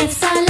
it's silent.